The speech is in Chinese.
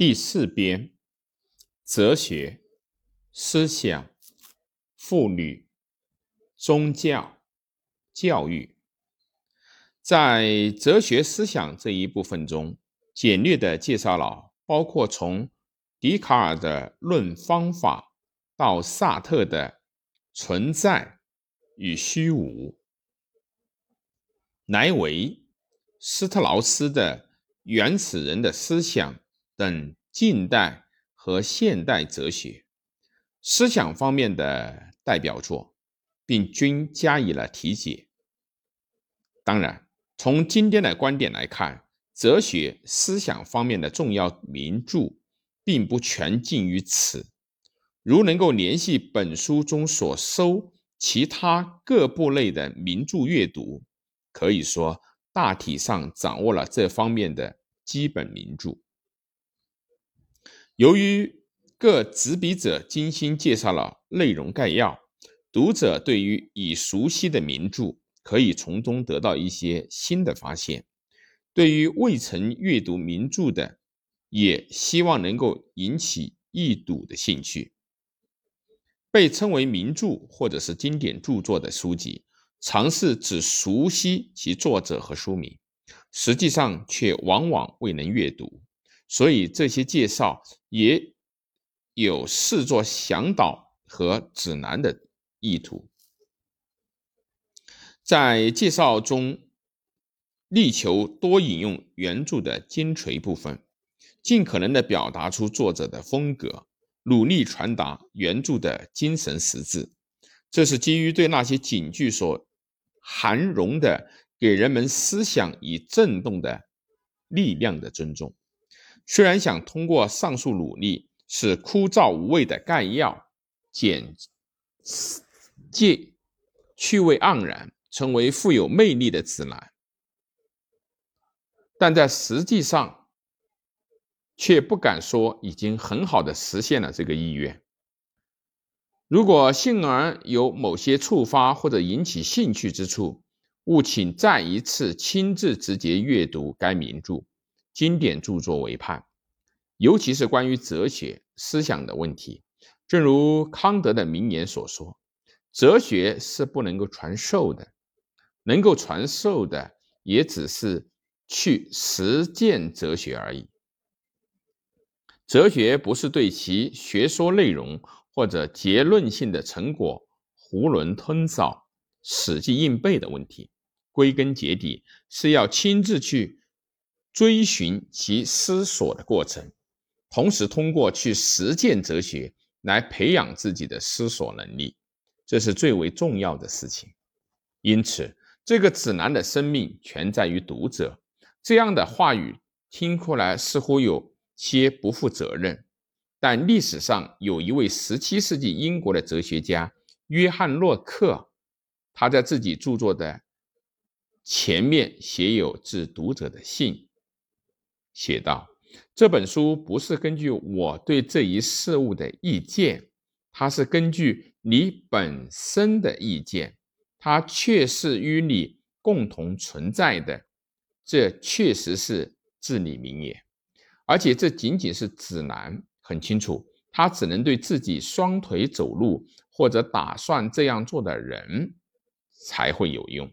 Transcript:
第四编：哲学、思想、妇女、宗教、教育。在哲学思想这一部分中，简略地介绍了包括从笛卡尔的论方法到萨特的存在与虚无，莱维、斯特劳斯的原始人的思想。等近代和现代哲学思想方面的代表作，并均加以了题解。当然，从今天的观点来看，哲学思想方面的重要名著并不全尽于此。如能够联系本书中所收其他各部类的名著阅读，可以说大体上掌握了这方面的基本名著。由于各执笔者精心介绍了内容概要，读者对于已熟悉的名著可以从中得到一些新的发现；对于未曾阅读名著的，也希望能够引起一睹的兴趣。被称为名著或者是经典著作的书籍，尝试只熟悉其作者和书名，实际上却往往未能阅读。所以这些介绍也有视作向导和指南的意图，在介绍中力求多引用原著的精髓部分，尽可能的表达出作者的风格，努力传达原著的精神实质。这是基于对那些警句所含容的给人们思想以震动的力量的尊重。虽然想通过上述努力，使枯燥无味的概要简介、趣味盎然，成为富有魅力的指南，但在实际上却不敢说已经很好的实现了这个意愿。如果幸而有某些触发或者引起兴趣之处，务请再一次亲自直接阅读该名著。经典著作为盼，尤其是关于哲学思想的问题。正如康德的名言所说：“哲学是不能够传授的，能够传授的也只是去实践哲学而已。哲学不是对其学说内容或者结论性的成果囫囵吞枣、死记硬背的问题，归根结底是要亲自去。”追寻其思索的过程，同时通过去实践哲学来培养自己的思索能力，这是最为重要的事情。因此，这个指南的生命全在于读者。这样的话语听出来似乎有些不负责任，但历史上有一位17世纪英国的哲学家约翰洛克，他在自己著作的前面写有致读者的信。写道：“这本书不是根据我对这一事物的意见，它是根据你本身的意见，它确是与你共同存在的。这确实是至理名言，而且这仅仅是指南。很清楚，它只能对自己双腿走路或者打算这样做的人才会有用。